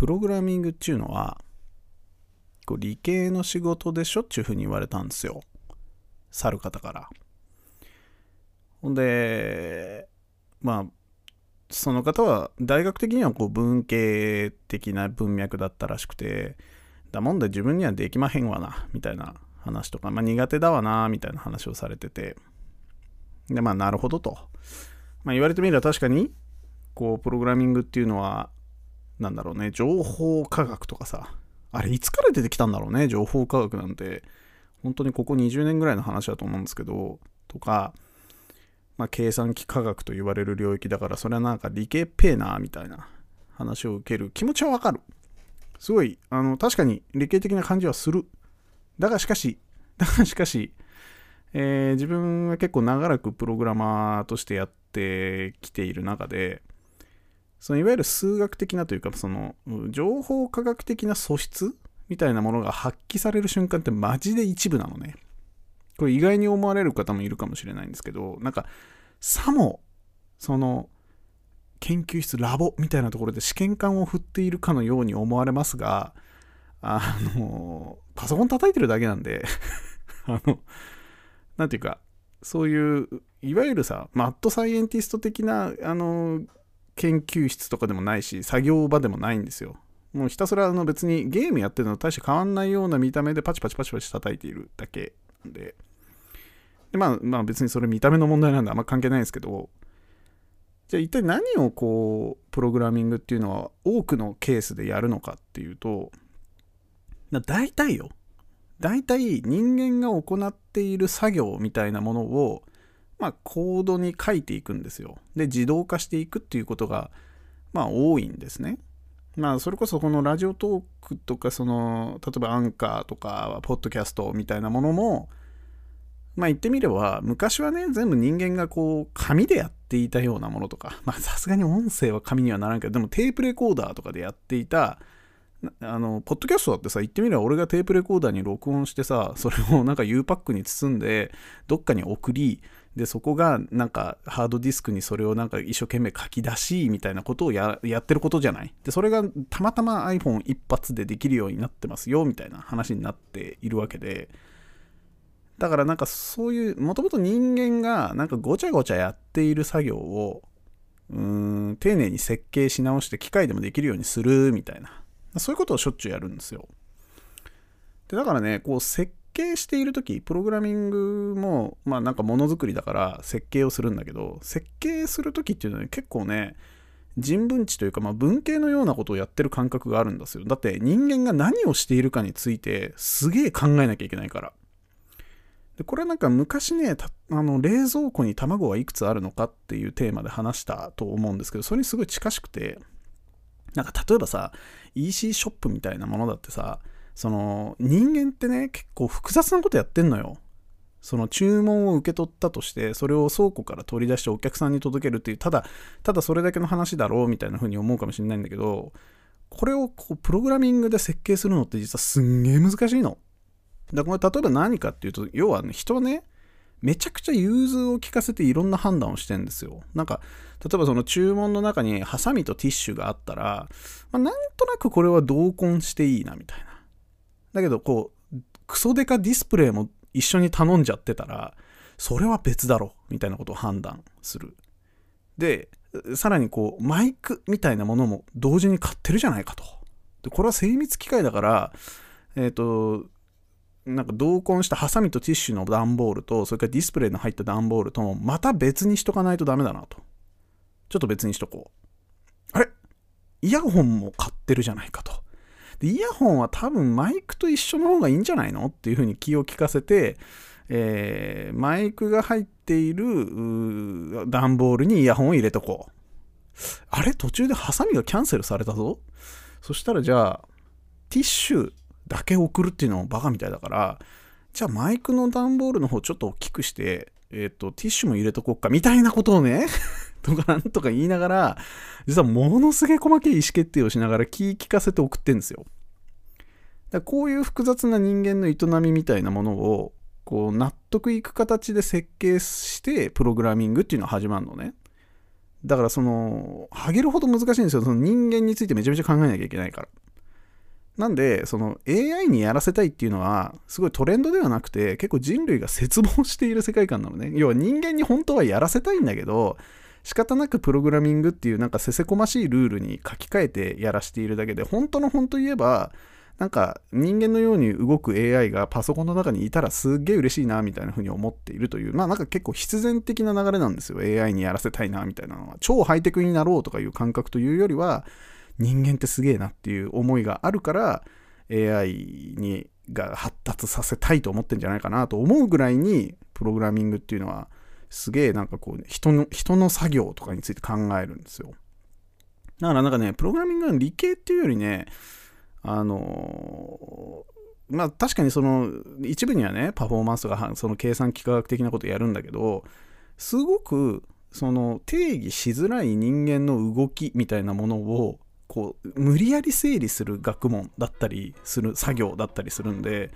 プログラミングっていうのは、こう理系の仕事でしょ？っちゅうふうに言われたんですよ。去る方から。ほんで、まあ、その方は大学的にはこう文系的な文脈だったらしくて、だもんで自分にはできまへんわな、みたいな話とか、まあ苦手だわな、みたいな話をされてて、で、まあなるほどと。まあ言われてみれば確かに、こう、プログラミングっていうのは、なんだろうね、情報科学とかさ、あれいつから出てきたんだろうね、情報科学なんて。本当にここ20年ぐらいの話だと思うんですけど、とか、まあ、計算機科学と言われる領域だから、それはなんか理系っぺーな、みたいな話を受ける気持ちはわかる。すごい、あの、確かに理系的な感じはする。だがしかし、だがしかし、えー、自分は結構長らくプログラマーとしてやってきている中で、そのいわゆる数学的なというか、その情報科学的な素質みたいなものが発揮される瞬間ってマジで一部なのね。これ意外に思われる方もいるかもしれないんですけど、なんか、さも、その、研究室、ラボみたいなところで試験管を振っているかのように思われますが、あの、パソコン叩いてるだけなんで あの、なんていうか、そういう、いわゆるさ、マッドサイエンティスト的な、あの、研究室とかでもないし、作業場でもないんですよ。もうひたすらあの別にゲームやってるのと大して変わんないような見た目でパチパチパチパチ叩いているだけなんで。でまあ、まあ別にそれ見た目の問題なんであんま関係ないんですけど、じゃあ一体何をこう、プログラミングっていうのは多くのケースでやるのかっていうと、大体よ。大体人間が行っている作業みたいなものを、まあコードに書いていくんですよ。で、自動化していくっていうことが、まあ多いんですね。まあ、それこそこのラジオトークとか、その、例えばアンカーとか、ポッドキャストみたいなものも、まあ言ってみれば、昔はね、全部人間がこう、紙でやっていたようなものとか、まあさすがに音声は紙にはならんけど、でもテープレコーダーとかでやっていた、あの、ポッドキャストだってさ、言ってみれば俺がテープレコーダーに録音してさ、それをなんか U パックに包んで、どっかに送り、で、そこがなんかハードディスクにそれをなんか一生懸命書き出し、みたいなことをやってることじゃない？で、それがたまたま iPhone 一発でできるようになってますよ、みたいな話になっているわけで、だからなんかそういう、もともと人間がなんかごちゃごちゃやっている作業を、うーん、丁寧に設計し直して機械でもできるようにするみたいな。そういうことをしょっちゅうやるんですよ。で、だからね、こう設計している時プログラミングもまあなんかものづくりだから設計をするんだけど設計する時っていうのは、ね、結構ね人文知というか、まあ、文系のようなことをやってる感覚があるんですよ。だって人間が何をしているかについてすげえ考えなきゃいけないから。でこれなんか昔ねあの冷蔵庫に卵はいくつあるのかっていうテーマで話したと思うんですけどそれにすごい近しくてなんか例えばさ EC ショップみたいなものだってさその人間ってね結構複雑なことやってんのよその注文を受け取ったとしてそれを倉庫から取り出してお客さんに届けるっていうただただそれだけの話だろうみたいな風に思うかもしれないんだけどこれをこうプログラミングで設計するのって実はすんげえ難しいのだからこれ例えば何かっていうと要は、ね、人はねめちゃくちゃ融通を利かせていろんな判断をしてんですよ。なんか、例えばその注文の中にハサミとティッシュがあったら、まあ、なんとなくこれは同梱していいなみたいな。だけど、こう、クソデカディスプレイも一緒に頼んじゃってたら、それは別だろ、みたいなことを判断する。で、さらにこう、マイクみたいなものも同時に買ってるじゃないかと。で、これは精密機械だから、えっ、ー、と、なんか同梱したハサミとティッシュの段ボールと、それからディスプレイの入った段ボールとも、また別にしとかないとダメだなと。ちょっと別にしとこう。あれ？イヤホンも買ってるじゃないかと。で、イヤホンは多分マイクと一緒の方がいいんじゃないのっていうふうに気を利かせて、えー、マイクが入っている段ボールにイヤホンを入れとこう。あれ？途中でハサミがキャンセルされたぞ。そしたらじゃあ、ティッシュだけ送るっていうのもバカみたいだから、じゃあマイクの段ボールの方ちょっと大きくして、えっ、ー、と、ティッシュも入れとこうか、みたいなことをね。とかなんとか言いながら、実はものすげえ細けい意思決定をしながら気利かせて送ってんですよ。だこういう複雑な人間の営みみたいなものを、こう納得いく形で設計してプログラミングっていうのは始まるのね。だからその、ハゲるほど難しいんですよ。その人間についてめちゃめちゃ考えなきゃいけないから。なんで、その AI にやらせたいっていうのは、すごいトレンドではなくて、結構人類が絶望している世界観なのね。要は人間に本当はやらせたいんだけど、仕方なくプログラミングっていうなんかせせこましいルールに書き換えてやらしているだけで、本当の本当言えば、なんか人間のように動く AI がパソコンの中にいたらすっげえ嬉しいなみたいな風に思っているという、まあなんか結構必然的な流れなんですよ。AI にやらせたいなみたいなのは。超ハイテクになろうとかいう感覚というよりは、人間ってすげえなっていう思いがあるから、AI にが発達させたいと思ってんじゃないかなと思うぐらいに、プログラミングっていうのは、すげえなんかこう、人の、人の作業とかについて考えるんですよ。だからなんかね、プログラミングの理系っていうよりね、あのまあ確かにその一部にはねパフォーマンスとかその計算幾何学的なことやるんだけどすごくその定義しづらい人間の動きみたいなものをこう無理やり整理する学問だったりする作業だったりするんで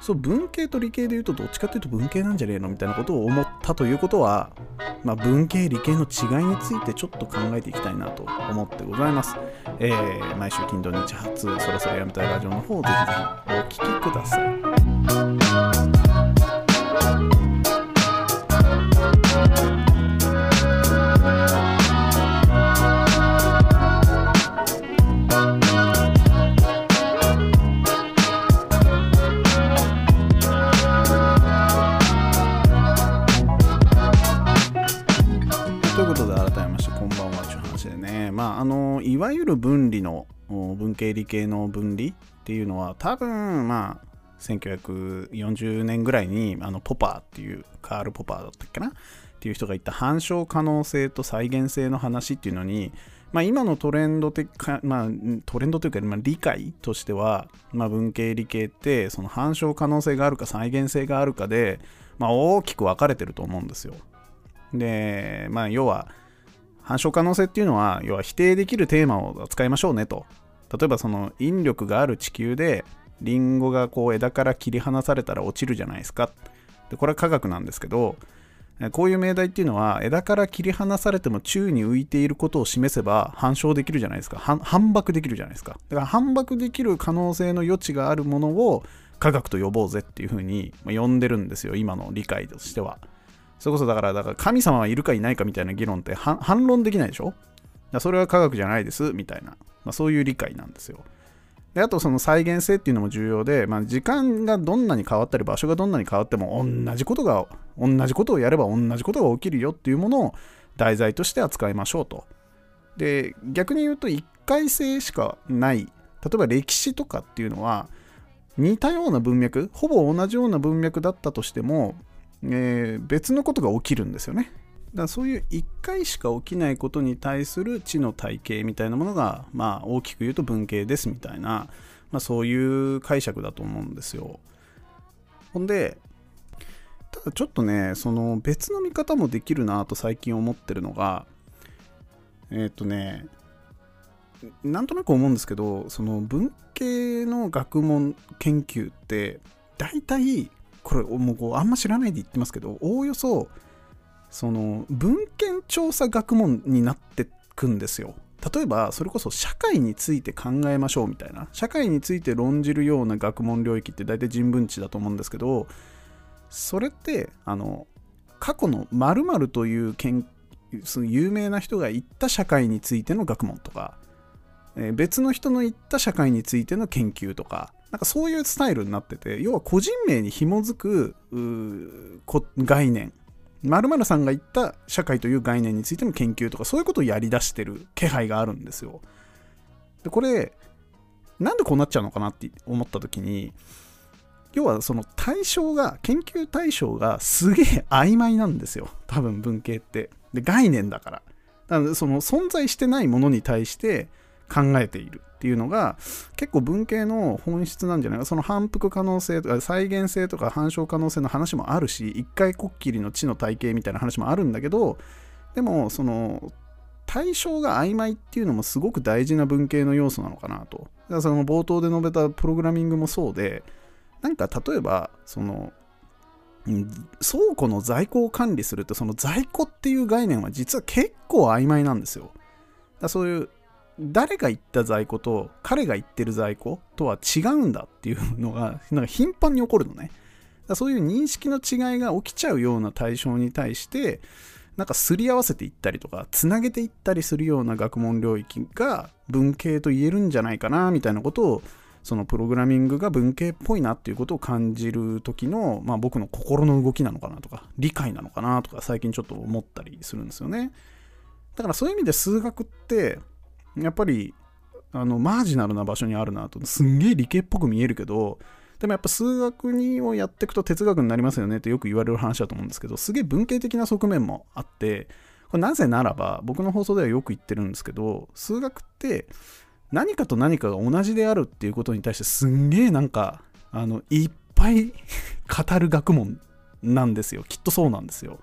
そう文系と理系で言うとどっちかというと文系なんじゃねえのみたいなことを思ったということは、まあ、文系理系の違いについてちょっと考えていきたいなと思ってございます。えー、毎週金土日発そろそろやめたいラジオの方をぜひぜひお聴きください。したこんばんはといわゆる分離の文系理系の分離っていうのは多分まあ1940年ぐらいにあのポパーっていうカール・ポパーだったっけな？っていう人が言った反証可能性と再現性の話っていうのに、まあ、今のトレンド的まあ、トレンドというか、まあ、理解としては、まあ、文系理系ってその反証可能性があるか再現性があるかで、まあ、大きく分かれてると思うんですよ。で、まあ、要は反証可能性っていうのは、要は否定できるテーマを使いましょうねと。例えばその引力がある地球で、リンゴがこう枝から切り離されたら落ちるじゃないですか。で、これは科学なんですけど、こういう命題っていうのは枝から切り離されても宙に浮いていることを示せば反証できるじゃないですか。反駁できるじゃないですか。だから反駁できる可能性の余地があるものを科学と呼ぼうぜっていうふうに呼んでるんですよ。今の理解としては。それこそだから、だから神様はいるかいないかみたいな議論って反論できないでしょ？それは科学じゃないですみたいな、まあ、そういう理解なんですよ。であとその再現性っていうのも重要で、まあ、時間がどんなに変わったり場所がどんなに変わっても同じことが同じことをやれば同じことが起きるよっていうものを題材として扱いましょうと。で逆に言うと一回性しかない例えば歴史とかっていうのは似たような文脈ほぼ同じような文脈だったとしてもえー、別のことが起きるんですよね。だからそういう1回しか起きないことに対する知の体系みたいなものが、まあ、大きく言うと文系ですみたいな、まあ、そういう解釈だと思うんですよ。ほんで、ただちょっとね、その別の見方もできるなと最近思ってるのが、えっ、ー、とね、なんとなく思うんですけど、その文系の学問研究って、大体これもうあんま知らないで言ってますけどおおよそその文献調査学問になってくんですよ。例えばそれこそ社会について考えましょうみたいな。社会について論じるような学問領域って大体人文知だと思うんですけどそれってあの過去の〇〇という研その有名な人が言った社会についての学問とか、えー、別の人の言った社会についての研究とかなんかそういうスタイルになってて、要は個人名に紐づく概念、〇〇さんが言った社会という概念についての研究とか、そういうことをやり出してる気配があるんですよ。で、これ、なんでこうなっちゃうのかなって思った時に、要はその対象が、研究対象がすげえ曖昧なんですよ。多分文系って。で、概念だから。だからその存在してないものに対して考えている。っていうのが結構文系の本質なんじゃないかその反復可能性とか再現性とか反証可能性の話もあるし一回こっきりの知の体系みたいな話もあるんだけどでもその対象が曖昧っていうのもすごく大事な文系の要素なのかなと。だからその冒頭で述べたプログラミングもそうで、なんか例えば、その、倉庫の在庫を管理するってその在庫っていう概念は実は結構曖昧なんですよ。だそういう誰が言った在庫と彼が言ってる在庫とは違うんだっていうのがなんか頻繁に起こるのね。だそういう認識の違いが起きちゃうような対象に対してなんかすり合わせていったりとかつなげていったりするような学問領域が文系と言えるんじゃないかなみたいなことをそのプログラミングが文系っぽいなっていうことを感じる時の、まあ、僕の心の動きなのかなとか理解なのかなとか最近ちょっと思ったりするんですよねだからそういう意味で数学ってやっぱりあのマージナルな場所にあるなと。すんげえ理系っぽく見えるけどでもやっぱ数学にをやっていくと哲学になりますよねってよく言われる話だと思うんですけどすげえ文系的な側面もあってこれなぜならば僕の放送ではよく言ってるんですけど数学って何かと何かが同じであるっていうことに対してすんげえなんかあのいっぱい 語る学問なんですよ。きっとそうなんですよ。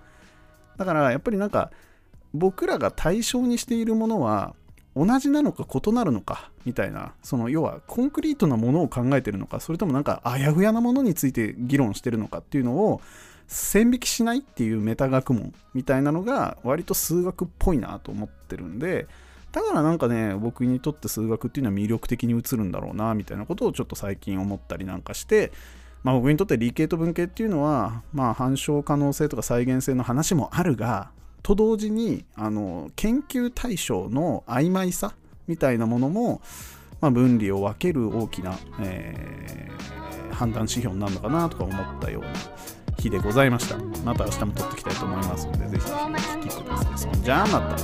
だからやっぱりなんか僕らが対象にしているものは同じなのか異なるのかみたいなその要はコンクリートなものを考えてるのかそれともなんかあやふやなものについて議論してるのかっていうのを線引きしないっていうメタ学問みたいなのが割と数学っぽいなと思ってるんでだからなんかね、僕にとって数学っていうのは魅力的に映るんだろうな、みたいなことをちょっと最近思ったりなんかして、まあ僕にとって理系と文系っていうのは、まあ反証可能性とか再現性の話もあるが、と同時に、あの、研究対象の曖昧さみたいなものも、まあ、分離を分ける大きな、えー、判断指標になるのかなとか思ったような日でございました。また明日も撮っていきたいと思いますので、ぜひお聴きください。そんじゃあまた。